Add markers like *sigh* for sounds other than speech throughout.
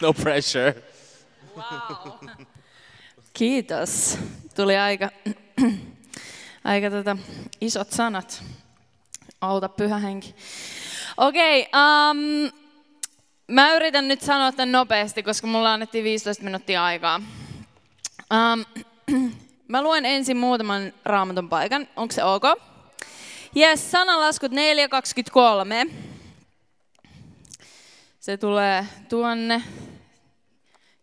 No pressure. Wow. Kiitos. Tuli aika, *clears throat* aika tota, isot sanat. Auta pyhä henki. Okei, okay, um, mä yritän nyt sanoa tämän nopeasti, koska mulla annettiin 15 minuuttia aikaa. Um, *clears throat* mä luen ensin muutaman raamatun paikan. Onko se ok? Yes, sananlaskut 4.23. Se tulee tuonne.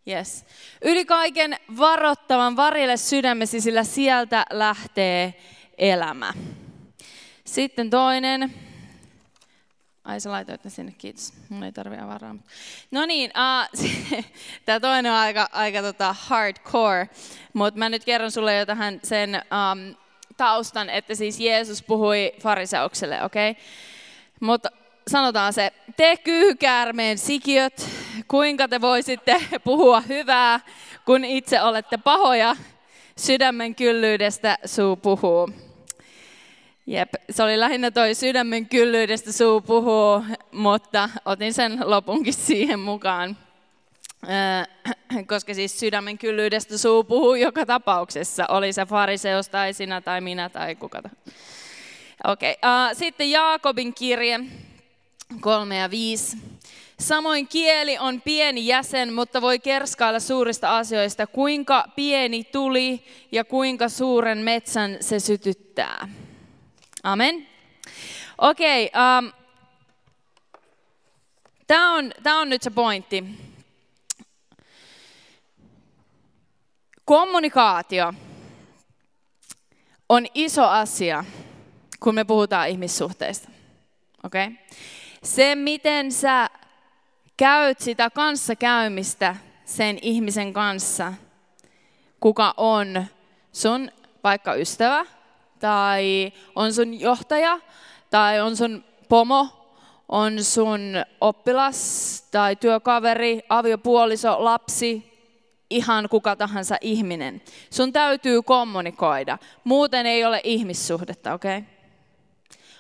Yes. Yli kaiken varottavan varille sydämesi, sillä sieltä lähtee elämä. Sitten toinen. Ai sä laitoit ne sinne, kiitos. Mun ei tarvi avaraa. No niin, uh, *laughs* tämä toinen on aika, aika tota hardcore, mutta mä nyt kerron sulle jo tähän sen um, taustan, että siis Jeesus puhui fariseukselle, okei? Okay? Mutta sanotaan se, te kyykäärmeen sikiöt, kuinka te voisitte *laughs* puhua hyvää, kun itse olette pahoja, sydämen kyllyydestä suu puhuu. Jep, se oli lähinnä toi sydämen kyllyydestä suu puhuu, mutta otin sen lopunkin siihen mukaan. *clears throat* Koska siis sydämen kyllyydestä suu puhuu joka tapauksessa, oli se fariseus tai sinä tai minä tai kuka Okei, okay. uh, sitten Jaakobin kirje, 3 ja 5. Samoin kieli on pieni jäsen, mutta voi kerskailla suurista asioista, kuinka pieni tuli ja kuinka suuren metsän se sytyttää. Amen. Okei, okay, um, tämä on, on nyt se pointti. Kommunikaatio on iso asia, kun me puhutaan ihmissuhteista. Okay? Se, miten sä käyt sitä kanssakäymistä sen ihmisen kanssa, kuka on sun vaikka ystävä, tai on sun johtaja, tai on sun pomo, on sun oppilas, tai työkaveri, aviopuoliso, lapsi, ihan kuka tahansa ihminen. Sun täytyy kommunikoida, muuten ei ole ihmissuhdetta, okei? Okay?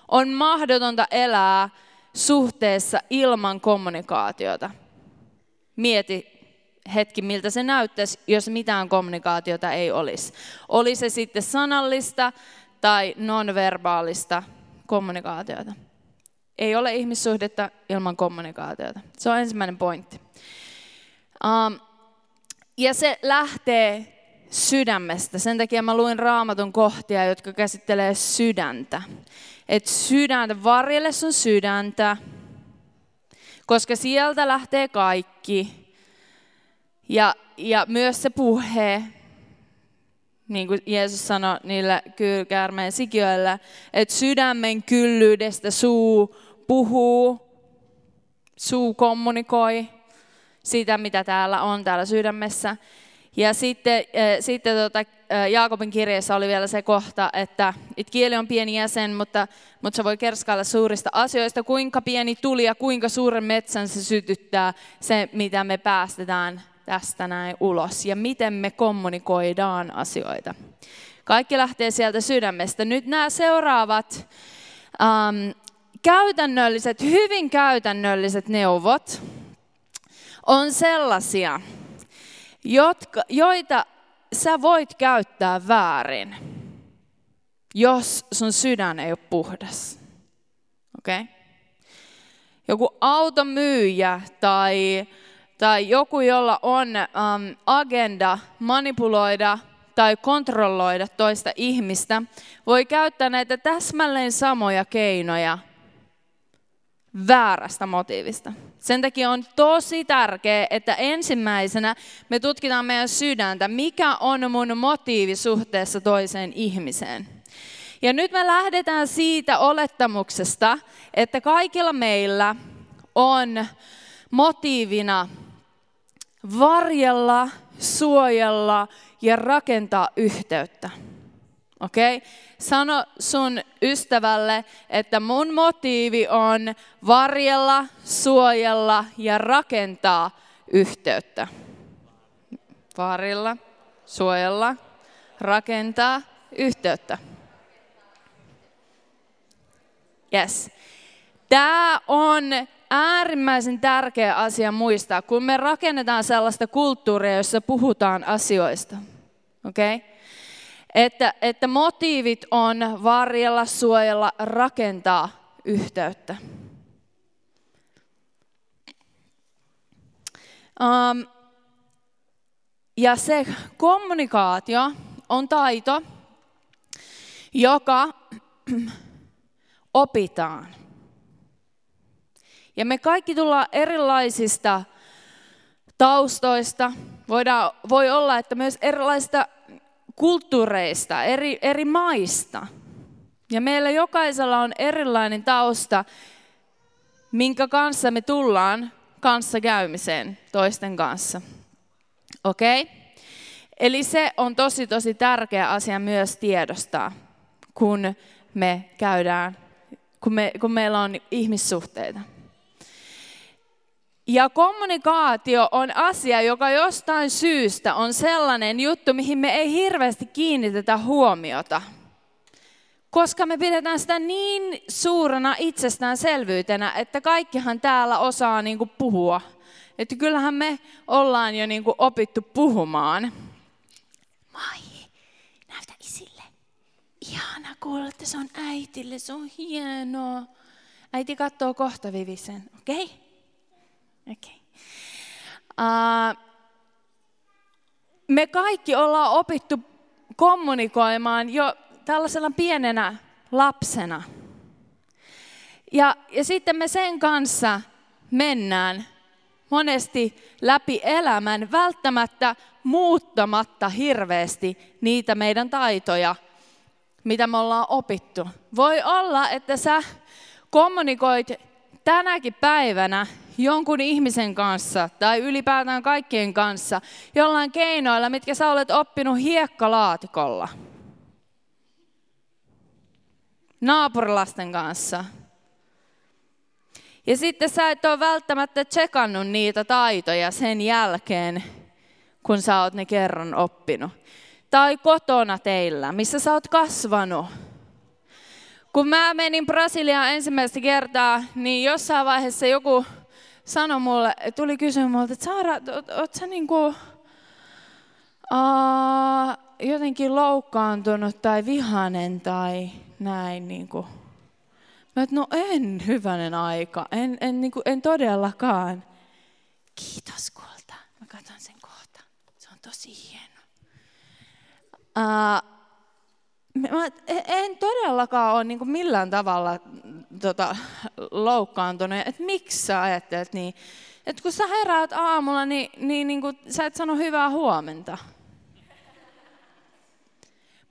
On mahdotonta elää suhteessa ilman kommunikaatiota. Mieti hetki, miltä se näyttäisi, jos mitään kommunikaatiota ei olisi. Oli se sitten sanallista tai nonverbaalista kommunikaatiota. Ei ole ihmissuhdetta ilman kommunikaatiota. Se on ensimmäinen pointti. Um, ja se lähtee sydämestä. Sen takia mä luin raamatun kohtia, jotka käsittelee sydäntä että sydäntä, varjelle sun sydäntä, koska sieltä lähtee kaikki. Ja, ja myös se puhe, niin kuin Jeesus sanoi niille kyykärmeen sikiöille, että sydämen kyllyydestä suu puhuu, suu kommunikoi sitä, mitä täällä on täällä sydämessä. Ja sitten, äh, sitten tota, äh, Jaakobin kirjeessä oli vielä se kohta, että, että kieli on pieni jäsen, mutta, mutta se voi kerskailla suurista asioista. Kuinka pieni tuli ja kuinka suuren metsän se sytyttää se, mitä me päästetään tästä näin ulos. Ja miten me kommunikoidaan asioita. Kaikki lähtee sieltä sydämestä. Nyt nämä seuraavat ähm, käytännölliset, hyvin käytännölliset neuvot on sellaisia, jotka, joita sä voit käyttää väärin, jos sun sydän ei ole puhdas. Okay? Joku automyyjä tai, tai joku, jolla on um, agenda manipuloida tai kontrolloida toista ihmistä, voi käyttää näitä täsmälleen samoja keinoja väärästä motiivista. Sen takia on tosi tärkeää, että ensimmäisenä me tutkitaan meidän sydäntä, mikä on mun motiivi suhteessa toiseen ihmiseen. Ja nyt me lähdetään siitä olettamuksesta, että kaikilla meillä on motiivina varjella, suojella ja rakentaa yhteyttä. Okei? Okay? Sano sun ystävälle, että mun motiivi on varjella, suojella ja rakentaa yhteyttä. Varjella, suojella, rakentaa yhteyttä. Yes. Tämä on äärimmäisen tärkeä asia muistaa, kun me rakennetaan sellaista kulttuuria, jossa puhutaan asioista. Okay? Että, että motiivit on varjella, suojella, rakentaa yhteyttä. Um, ja se kommunikaatio on taito, joka *clears throat* opitaan. Ja me kaikki tullaan erilaisista taustoista. Voidaan, voi olla, että myös erilaisista kulttuureista, eri, eri maista. Ja meillä jokaisella on erilainen tausta, minkä kanssa me tullaan kanssa käymiseen toisten kanssa. Okei? Okay? Eli se on tosi tosi tärkeä asia myös tiedostaa, kun me käydään, kun, me, kun meillä on ihmissuhteita. Ja kommunikaatio on asia, joka jostain syystä on sellainen juttu, mihin me ei hirveästi kiinnitetä huomiota. Koska me pidetään sitä niin suurena itsestäänselvyytenä, että kaikkihan täällä osaa niin kuin puhua. Että kyllähän me ollaan jo niin kuin opittu puhumaan. Mai, näytä isille. Ihana kuulla, että se on äitille, se on hienoa. Äiti katsoo kohta Vivisen, okei? Okay? Okay. Uh, me kaikki ollaan opittu kommunikoimaan jo tällaisena pienenä lapsena. Ja, ja sitten me sen kanssa mennään monesti läpi elämän välttämättä muuttamatta hirveästi niitä meidän taitoja, mitä me ollaan opittu. Voi olla, että sä kommunikoit tänäkin päivänä jonkun ihmisen kanssa tai ylipäätään kaikkien kanssa jollain keinoilla, mitkä sä olet oppinut hiekkalaatikolla. Naapurilasten kanssa. Ja sitten sä et ole välttämättä tsekannut niitä taitoja sen jälkeen, kun sä oot ne kerran oppinut. Tai kotona teillä, missä sä oot kasvanut kun mä menin Brasiliaan ensimmäistä kertaa, niin jossain vaiheessa joku sanoi mulle, tuli kysyä multa, että Saara, oot sä niinku, uh, jotenkin loukkaantunut tai vihanen tai näin niinku. Mä et, no en hyvänen aika, en, en, niinku, en todellakaan. Kiitos kulta, mä katson sen kohta, se on tosi hieno. Uh, mä en todellakaan ole niin millään tavalla tota, loukkaantunut, että miksi sä ajattelet niin. Että kun sä heräät aamulla, niin, niin, niin kuin, sä et sano hyvää huomenta.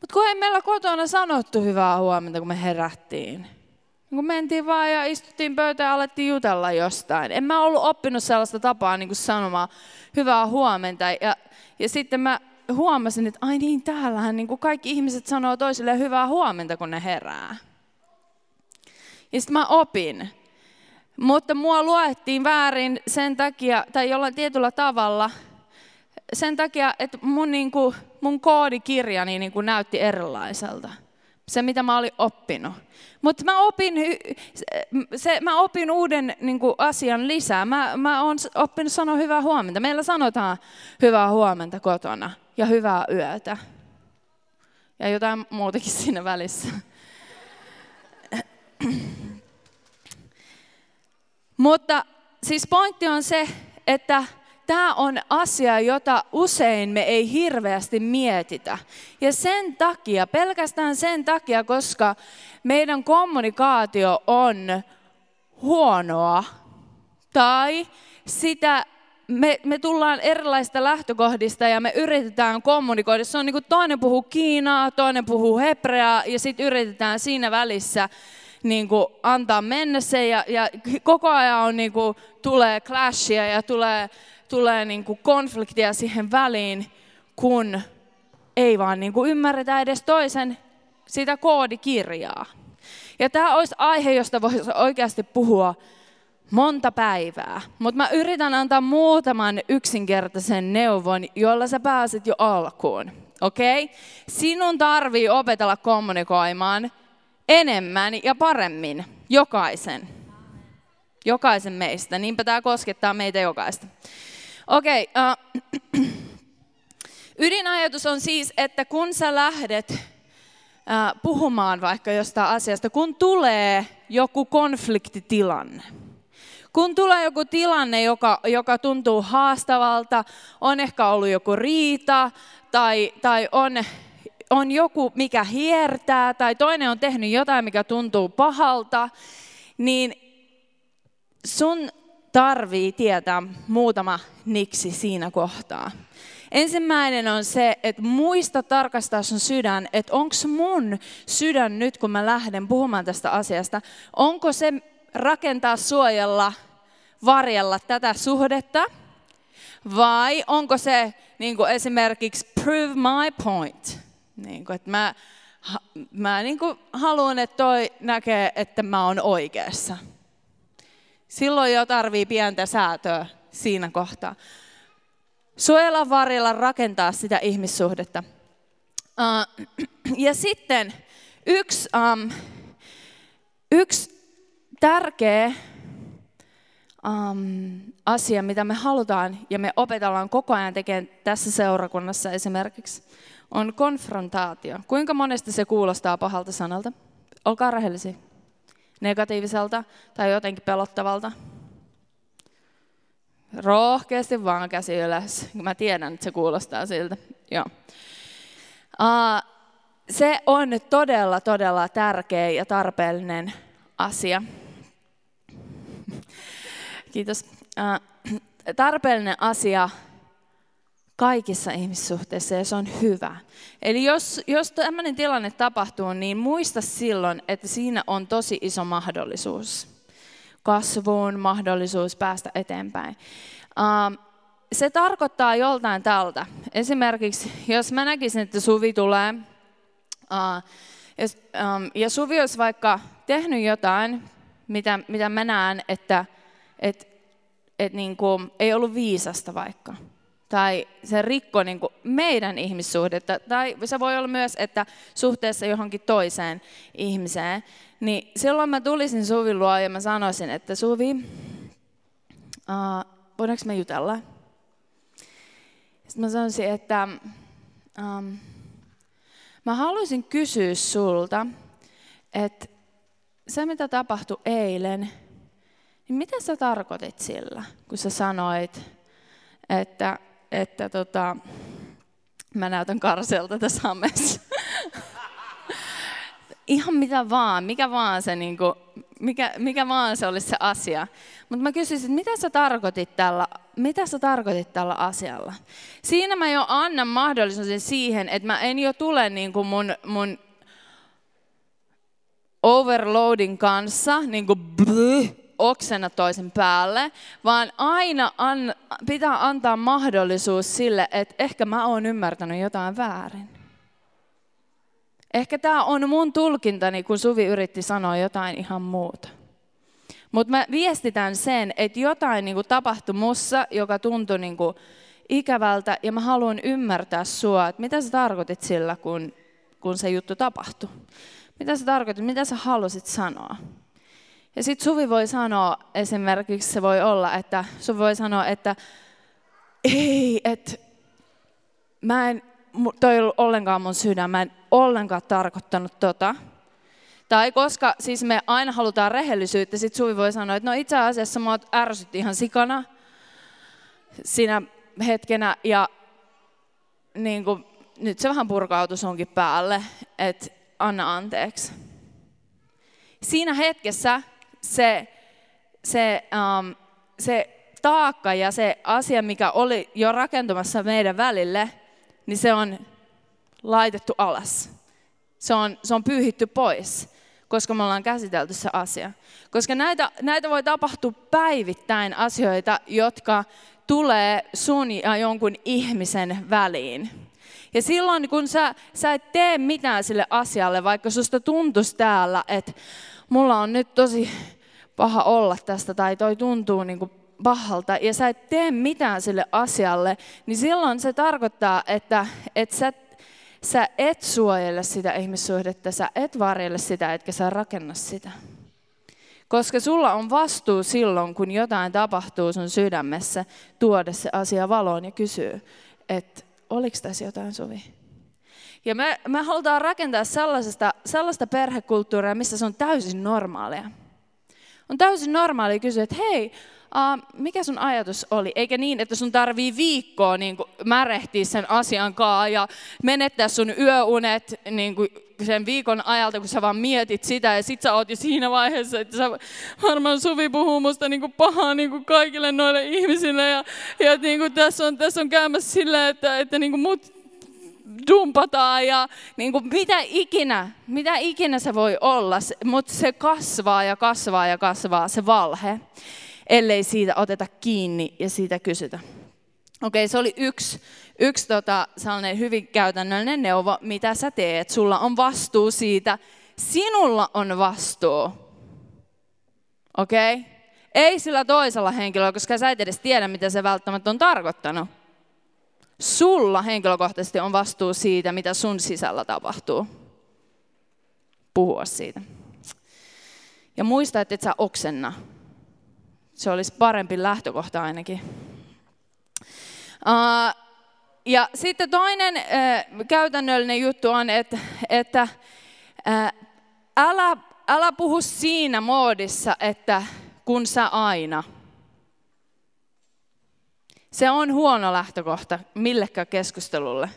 Mutta kun ei meillä kotona sanottu hyvää huomenta, kun me herättiin. Kun mentiin vaan ja istuttiin pöytään ja alettiin jutella jostain. En mä ollut oppinut sellaista tapaa niin sanomaan hyvää huomenta. Ja, ja sitten mä huomasin, että ai niin, täällähän niin kuin kaikki ihmiset sanoo toisille hyvää huomenta, kun ne herää. Ja sitten mä opin. Mutta mua luettiin väärin sen takia, tai jollain tietyllä tavalla, sen takia, että mun, niin kuin, mun koodikirjani niin kuin näytti erilaiselta. Se, mitä mä olin oppinut. Mutta mä opin, se, mä opin uuden niin kuin, asian lisää. Mä, mä oon oppinut sanoa hyvää huomenta. Meillä sanotaan hyvää huomenta kotona ja hyvää yötä. Ja jotain muutakin *laughs* siinä välissä. *clears throat* Mutta siis pointti on se, että tämä on asia, jota usein me ei hirveästi mietitä. Ja sen takia, pelkästään sen takia, koska meidän kommunikaatio on huonoa tai sitä me, me tullaan erilaisista lähtökohdista ja me yritetään kommunikoida. Se on niin kuin toinen puhuu kiinaa, toinen puhuu hebreaa ja sitten yritetään siinä välissä niin kuin antaa mennä se ja, ja koko ajan on, niin kuin, tulee clashia ja tulee, tulee niin kuin konfliktia siihen väliin, kun ei vaan niin kuin ymmärretä edes toisen sitä koodikirjaa. Ja tämä olisi aihe, josta voisi oikeasti puhua monta päivää. Mutta mä yritän antaa muutaman yksinkertaisen neuvon, jolla sä pääset jo alkuun. Okei? Okay? Sinun tarvii opetella kommunikoimaan enemmän ja paremmin. Jokaisen. Jokaisen meistä. Niinpä tämä koskettaa meitä jokaista. Okei. Okay, uh, äh, *clears throat* ydinajatus on siis, että kun sä lähdet uh, puhumaan vaikka jostain asiasta, kun tulee joku konfliktitilanne, kun tulee joku tilanne, joka, joka tuntuu haastavalta, on ehkä ollut joku riita tai, tai on, on joku, mikä hiertää, tai toinen on tehnyt jotain, mikä tuntuu pahalta, niin sun tarvii tietää muutama niksi siinä kohtaa. Ensimmäinen on se, että muista tarkastaa sun sydän, että onko mun sydän nyt, kun mä lähden puhumaan tästä asiasta, onko se rakentaa, suojella, varjella tätä suhdetta, vai onko se niin kuin esimerkiksi prove my point, niin kuin, että mä, mä niin kuin haluan, että toi näkee, että mä oon oikeassa. Silloin jo tarvii pientä säätöä siinä kohtaa. Suojella varjella rakentaa sitä ihmissuhdetta. Uh, *clears throat* ja sitten yksi, um, yksi tärkeä um, asia, mitä me halutaan ja me opetellaan koko ajan tekemään tässä seurakunnassa esimerkiksi, on konfrontaatio. Kuinka monesti se kuulostaa pahalta sanalta? Olkaa rehellisiä. Negatiiviselta tai jotenkin pelottavalta. Rohkeasti vaan käsi ylös. Mä tiedän, että se kuulostaa siltä. Joo. Uh, se on todella, todella tärkeä ja tarpeellinen asia. Kiitos. Uh, tarpeellinen asia kaikissa ihmissuhteissa ja se on hyvä. Eli jos, jos tämmöinen tilanne tapahtuu, niin muista silloin, että siinä on tosi iso mahdollisuus kasvuun, mahdollisuus päästä eteenpäin. Uh, se tarkoittaa joltain tältä. Esimerkiksi, jos mä näkisin, että Suvi tulee, uh, jos, um, ja Suvi olisi vaikka tehnyt jotain, mitä, mitä mä näen, että et, et niin kuin, ei ollut viisasta vaikka, tai se rikko niin kuin meidän ihmissuhdetta, tai se voi olla myös, että suhteessa johonkin toiseen ihmiseen, niin silloin mä tulisin Suvin luo ja mä sanoisin, että Suvi, uh, voidaanko me jutella? Sitten mä sanoisin, että um, mä haluaisin kysyä sulta, että se mitä tapahtui eilen, niin mitä sä tarkoitit sillä, kun sä sanoit, että, että tota, mä näytän karselta tässä ammeessa. Ihan mitä vaan, mikä vaan se, niin kuin, mikä, mikä vaan se olisi se asia. Mutta mä kysyisin, mitä sä tarkoitit tällä, mitä sä tarkoitit tällä asialla? Siinä mä jo annan mahdollisuuden siihen, että mä en jo tule niin kuin mun, mun overloadin kanssa, niin kuin bluh, oksena toisen päälle, vaan aina an, pitää antaa mahdollisuus sille, että ehkä mä oon ymmärtänyt jotain väärin. Ehkä tämä on mun tulkintani, kun Suvi yritti sanoa jotain ihan muuta. Mutta mä viestitän sen, että jotain niin kuin tapahtui mussa, joka tuntui niin kuin ikävältä, ja mä haluan ymmärtää sua, että mitä sä tarkoitit sillä, kun, kun se juttu tapahtui. Mitä sä tarkoitit, mitä sä halusit sanoa. Ja sitten Suvi voi sanoa, esimerkiksi se voi olla, että Suvi voi sanoa, että ei, että mä en, toi ei ollut ollenkaan mun sydän, mä en ollenkaan tarkoittanut tota. Tai koska siis me aina halutaan rehellisyyttä, sitten Suvi voi sanoa, että no itse asiassa mä ärsytti ihan sikana siinä hetkenä ja niin kuin, nyt se vähän purkautui sunkin päälle, että anna anteeksi. Siinä hetkessä se, se, um, se taakka ja se asia, mikä oli jo rakentumassa meidän välille, niin se on laitettu alas. Se on, se on pyyhitty pois, koska me ollaan käsitelty se asia. Koska näitä, näitä voi tapahtua päivittäin asioita, jotka tulee sun ja jonkun ihmisen väliin. Ja silloin kun sä, sä et tee mitään sille asialle, vaikka susta tuntuisi täällä, että mulla on nyt tosi paha olla tästä tai toi tuntuu niin kuin pahalta ja sä et tee mitään sille asialle, niin silloin se tarkoittaa, että, että sä, sä et suojele sitä ihmissuhdetta, sä et varjele sitä, etkä sä rakenna sitä. Koska sulla on vastuu silloin, kun jotain tapahtuu sun sydämessä, tuoda se asia valoon ja kysyä, että oliko tässä jotain sovi. Ja me, me halutaan rakentaa sellaisesta, sellaista perhekulttuuria, missä se on täysin normaalia. On täysin normaalia kysyä, että hei, uh, mikä sun ajatus oli? Eikä niin, että sun tarvii viikkoa niin märehtiä sen asian kanssa ja menettää sun yöunet niin kuin sen viikon ajalta, kun sä vaan mietit sitä ja sit sä oot jo siinä vaiheessa, että sä varmaan Suvi puhuu musta niin kuin pahaa niin kuin kaikille noille ihmisille ja, ja niin kuin tässä, on, tässä on käymässä silleen, että, että niin kuin mut dumpataan ja niin kuin mitä ikinä, mitä ikinä se voi olla, mutta se kasvaa ja kasvaa ja kasvaa se valhe, ellei siitä oteta kiinni ja siitä kysytä. Okei, se oli yksi, yksi tota, sellainen hyvin käytännöllinen neuvo, mitä sä teet. Sulla on vastuu siitä, sinulla on vastuu. Okei? Ei sillä toisella henkilöllä, koska sä et edes tiedä, mitä se välttämättä on tarkoittanut. Sulla henkilökohtaisesti on vastuu siitä, mitä sun sisällä tapahtuu. Puhua siitä. Ja muista, että et sä oksenna. Se olisi parempi lähtökohta ainakin. Uh, ja sitten toinen uh, käytännöllinen juttu on, että, että uh, älä, älä puhu siinä moodissa, että kun sä aina – se on huono lähtökohta millekään keskustelulle.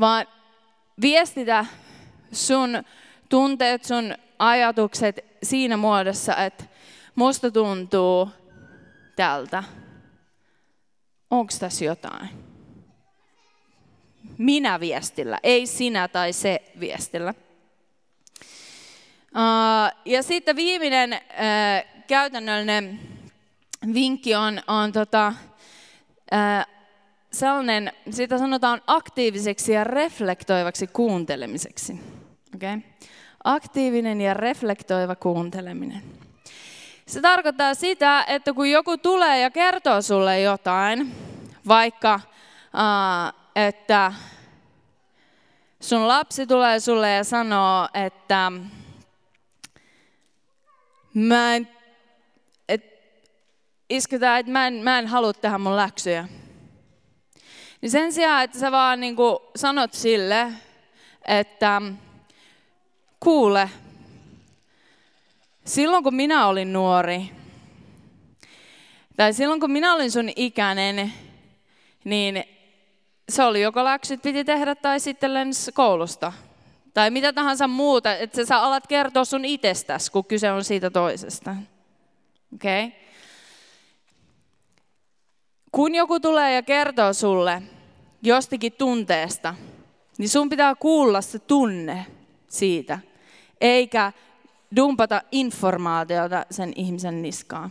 Vaan viestitä sun tunteet, sun ajatukset siinä muodossa, että musta tuntuu tältä. Onko tässä jotain? Minä viestillä, ei sinä tai se viestillä. Ja sitten viimeinen käytännöllinen vinkki on, on tota, ää, sellainen, sitä sanotaan aktiiviseksi ja reflektoivaksi kuuntelemiseksi. Okay? Aktiivinen ja reflektoiva kuunteleminen. Se tarkoittaa sitä, että kun joku tulee ja kertoo sulle jotain, vaikka ää, että sun lapsi tulee sulle ja sanoo, että mä en isketään, että mä en, mä en halua tehdä mun läksyjä. Niin sen sijaan, että sä vaan niin kuin sanot sille, että kuule, silloin kun minä olin nuori, tai silloin kun minä olin sun ikäinen, niin se oli joko läksyt piti tehdä tai sitten lens koulusta. Tai mitä tahansa muuta, että sä alat kertoa sun itsestäsi, kun kyse on siitä toisesta. Okei? Okay? Kun joku tulee ja kertoo sulle jostakin tunteesta, niin sun pitää kuulla se tunne siitä, eikä dumpata informaatiota sen ihmisen niskaan.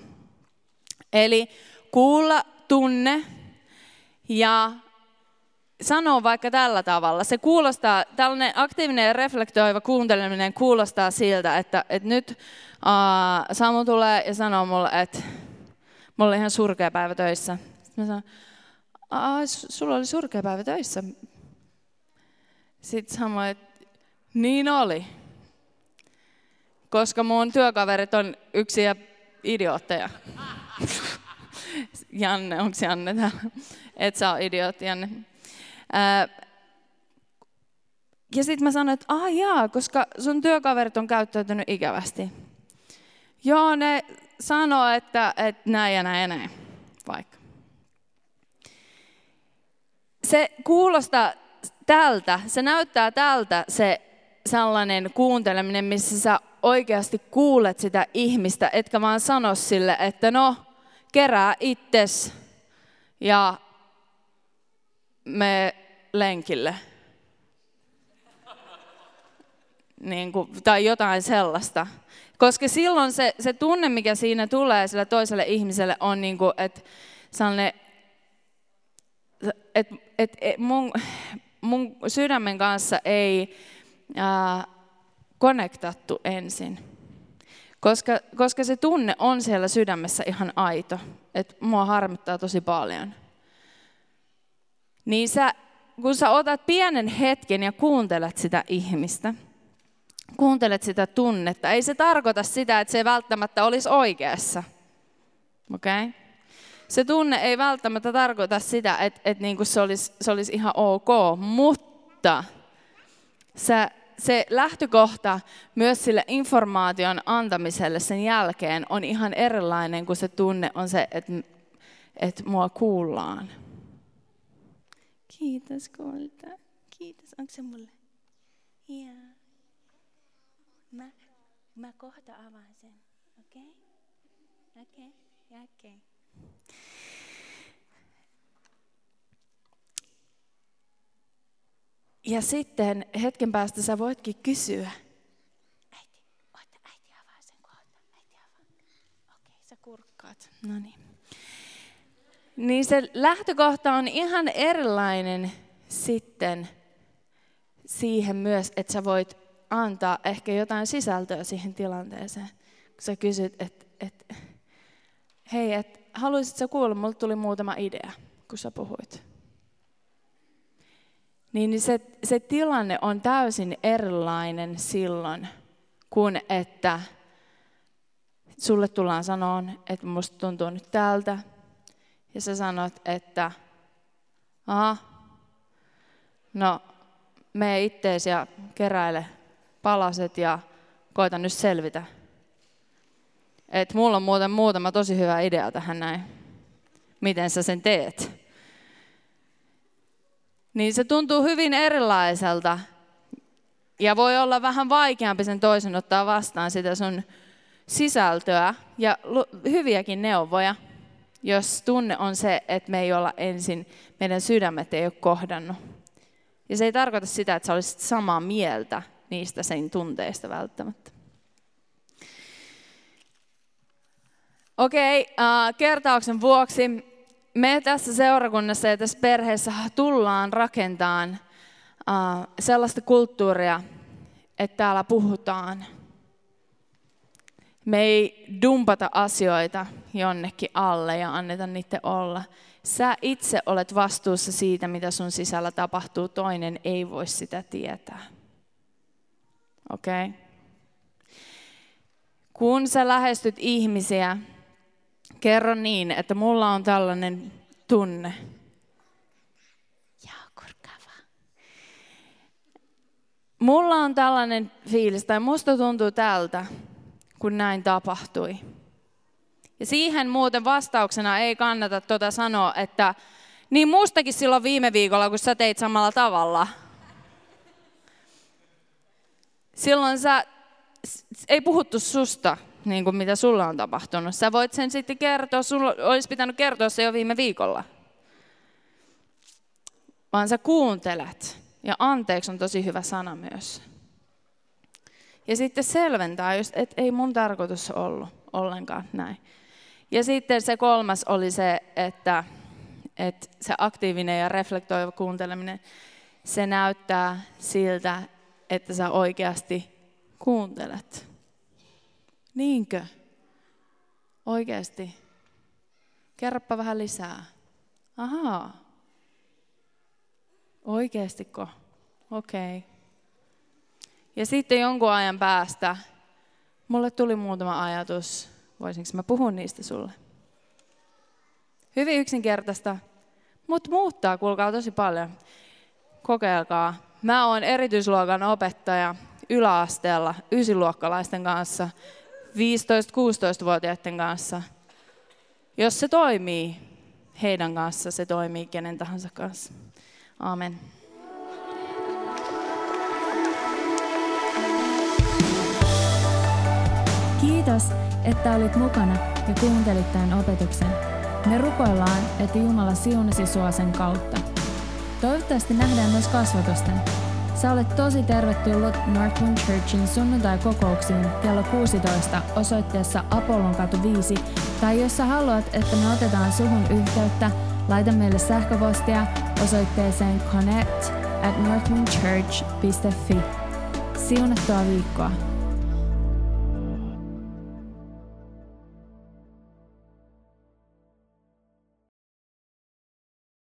Eli kuulla tunne ja sanoa vaikka tällä tavalla. Se kuulostaa, tällainen aktiivinen ja reflektoiva kuunteleminen kuulostaa siltä, että, että nyt uh, Samu tulee ja sanoo mulle, että mulla oli ihan surkea päivä töissä. Mä sanoin, Aa, sulla oli surkea päivä töissä. Sitten sanoin, että niin oli. Koska mun työkaverit on yksi ja idiootteja. *laughs* Janne, onko Janne täällä? Et sä ole idiootti, Janne. ja sitten mä sanoin, että ah jaa, koska sun työkaverit on käyttäytynyt ikävästi. Joo, ne sanoo, että, että näin ja näin ja näin, vaikka se kuulostaa tältä, se näyttää tältä se sellainen kuunteleminen, missä sä oikeasti kuulet sitä ihmistä, etkä vaan sano sille, että no, kerää itses ja me lenkille. niin kuin, tai jotain sellaista. Koska silloin se, se tunne, mikä siinä tulee sille toiselle ihmiselle, on niin kuin, että sellainen, että et, et mun, mun sydämen kanssa ei ää, konektattu ensin. Koska, koska se tunne on siellä sydämessä ihan aito, että mua harmittaa tosi paljon. Niin sä, kun sä otat pienen hetken ja kuuntelet sitä ihmistä, kuuntelet sitä tunnetta, ei se tarkoita sitä, että se ei välttämättä olisi oikeassa. Okay? Se tunne ei välttämättä tarkoita sitä, että, että niin kuin se, olisi, se olisi ihan ok, mutta sä se lähtökohta myös sille informaation antamiselle sen jälkeen on ihan erilainen kuin se tunne on se, että, että mua kuullaan. Kiitos kulta. Kiitos. Onko se mulle? Joo. Mä, mä kohta avaan sen. Okei? Okay? Okei. Okay. Okei. Okay. Ja sitten hetken päästä sä voitkin kysyä. Äiti, oota, äiti avaa sen kohta. Äiti avaa. Okei, sä kurkkaat. No niin. Niin se lähtökohta on ihan erilainen sitten siihen myös, että sä voit antaa ehkä jotain sisältöä siihen tilanteeseen. Kun sä kysyt, että et, hei, et, haluaisitko kuulla, mulle tuli muutama idea, kun sä puhuit niin se, se tilanne on täysin erilainen silloin, kuin että sulle tullaan sanoon, että musta tuntuu nyt tältä, ja sä sanot, että aha, no me ittees ja keräile palaset ja koita nyt selvitä. Et mulla on muuten muutama tosi hyvä idea tähän näin. Miten sä sen teet? Niin se tuntuu hyvin erilaiselta. Ja voi olla vähän vaikeampi sen toisen ottaa vastaan sitä sun sisältöä ja hyviäkin neuvoja, jos tunne on se, että me ei olla ensin, meidän sydämet ei ole kohdannut. Ja se ei tarkoita sitä, että sä olisit samaa mieltä niistä sen tunteista välttämättä. Okei, okay, uh, kertauksen vuoksi me tässä seurakunnassa ja tässä perheessä tullaan rakentamaan uh, sellaista kulttuuria, että täällä puhutaan. Me ei dumpata asioita jonnekin alle ja anneta niiden olla. Sä itse olet vastuussa siitä, mitä sun sisällä tapahtuu. Toinen ei voi sitä tietää. Okei? Okay? Kun sä lähestyt ihmisiä, Kerro niin, että mulla on tällainen tunne. Mulla on tällainen fiilis, tai musta tuntuu tältä, kun näin tapahtui. Ja siihen muuten vastauksena ei kannata tuota sanoa, että niin mustakin silloin viime viikolla, kun sä teit samalla tavalla. Silloin sä, ei puhuttu susta, niin kuin mitä sulla on tapahtunut. Sä voit sen sitten kertoa, sulla olisi pitänyt kertoa se jo viime viikolla. Vaan sä kuuntelet. Ja anteeksi on tosi hyvä sana myös. Ja sitten selventää just, että ei mun tarkoitus ollut ollenkaan näin. Ja sitten se kolmas oli se, että, että se aktiivinen ja reflektoiva kuunteleminen, se näyttää siltä, että sä oikeasti kuuntelet. Niinkö? Oikeasti? Kerropa vähän lisää. Ahaa. Oikeastiko? Okei. Okay. Ja sitten jonkun ajan päästä mulle tuli muutama ajatus. Voisinko mä puhua niistä sulle? Hyvin yksinkertaista, mutta muuttaa, kuulkaa tosi paljon. Kokeilkaa. Mä oon erityisluokan opettaja yläasteella ysiluokkalaisten kanssa 15-16-vuotiaiden kanssa. Jos se toimii heidän kanssa, se toimii kenen tahansa kanssa. Amen. Kiitos, että olit mukana ja kuuntelit tämän opetuksen. Me rukoillaan, että Jumala siunasi sua sen kautta. Toivottavasti nähdään myös kasvatusten. Sä olet tosi tervetullut Northwind Churchin sunnuntai-kokouksiin kello 16 osoitteessa Apollon katu 5, tai jos sä haluat, että me otetaan suhun yhteyttä, laita meille sähköpostia osoitteeseen connect at northwindchurch.fi. Siunattua viikkoa!